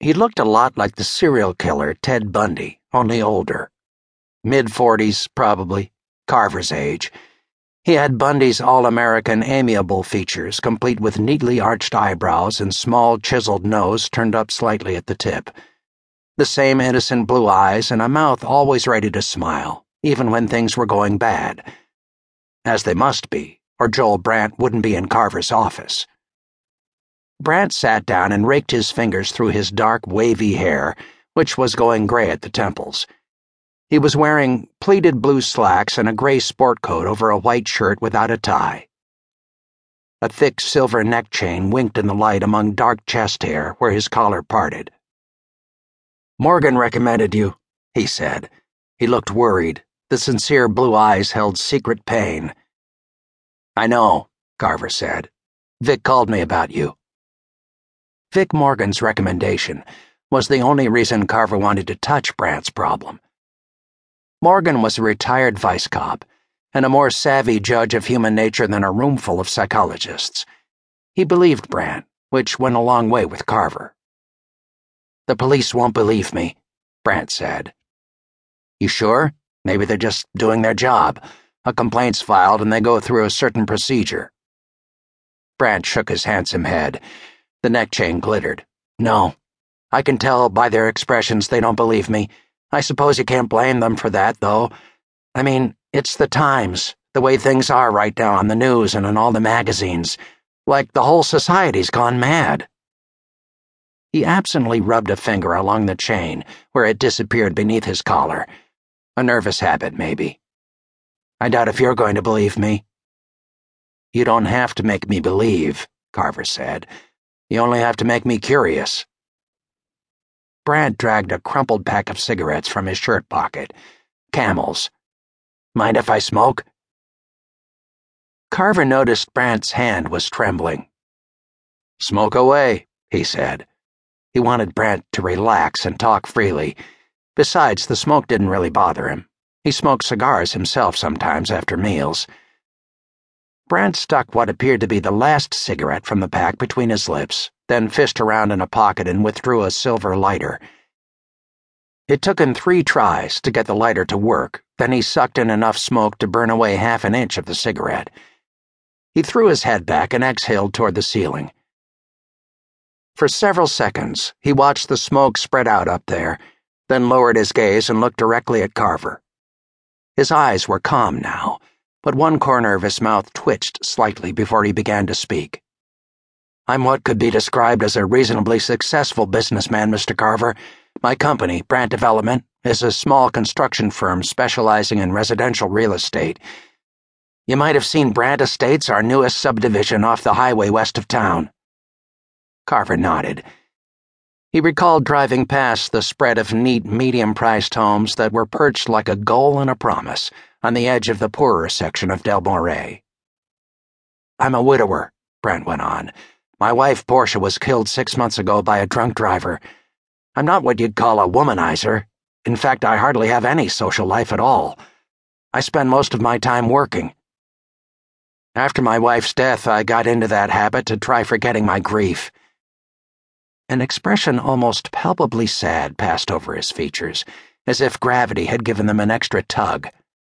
He looked a lot like the serial killer Ted Bundy, only older. Mid 40s, probably, Carver's age. He had Bundy's all American amiable features, complete with neatly arched eyebrows and small chiseled nose turned up slightly at the tip. The same innocent blue eyes and a mouth always ready to smile, even when things were going bad. As they must be, or Joel Brandt wouldn't be in Carver's office. Brandt sat down and raked his fingers through his dark, wavy hair, which was going gray at the temples. He was wearing pleated blue slacks and a gray sport coat over a white shirt without a tie. A thick silver neck chain winked in the light among dark chest hair where his collar parted. Morgan recommended you, he said. He looked worried. The sincere blue eyes held secret pain. I know, Carver said. Vic called me about you. Vic Morgan's recommendation was the only reason Carver wanted to touch Brandt's problem. Morgan was a retired vice cop and a more savvy judge of human nature than a roomful of psychologists. He believed Brandt, which went a long way with Carver. The police won't believe me, Brandt said. You sure? Maybe they're just doing their job. A complaint's filed and they go through a certain procedure. Brandt shook his handsome head. The neck chain glittered. No. I can tell by their expressions they don't believe me. I suppose you can't blame them for that, though. I mean, it's the times, the way things are right now on the news and in all the magazines. Like the whole society's gone mad. He absently rubbed a finger along the chain where it disappeared beneath his collar. A nervous habit, maybe. I doubt if you're going to believe me. You don't have to make me believe, Carver said. You only have to make me curious. Brandt dragged a crumpled pack of cigarettes from his shirt pocket. Camels. Mind if I smoke? Carver noticed Brandt's hand was trembling. Smoke away, he said. He wanted Brandt to relax and talk freely. Besides, the smoke didn't really bother him. He smoked cigars himself sometimes after meals. Brandt stuck what appeared to be the last cigarette from the pack between his lips then fished around in a pocket and withdrew a silver lighter. It took him three tries to get the lighter to work, then he sucked in enough smoke to burn away half an inch of the cigarette. He threw his head back and exhaled toward the ceiling. For several seconds, he watched the smoke spread out up there, then lowered his gaze and looked directly at Carver. His eyes were calm now, but one corner of his mouth twitched slightly before he began to speak. I'm what could be described as a reasonably successful businessman, Mr. Carver. My company, Brandt Development, is a small construction firm specializing in residential real estate. You might have seen Brandt Estates, our newest subdivision off the highway west of town. Carver nodded. He recalled driving past the spread of neat, medium priced homes that were perched like a goal and a promise on the edge of the poorer section of Del Moray. I'm a widower, Brandt went on. My wife, Portia, was killed six months ago by a drunk driver. I'm not what you'd call a womanizer. In fact, I hardly have any social life at all. I spend most of my time working. After my wife's death, I got into that habit to try forgetting my grief. An expression almost palpably sad passed over his features, as if gravity had given them an extra tug.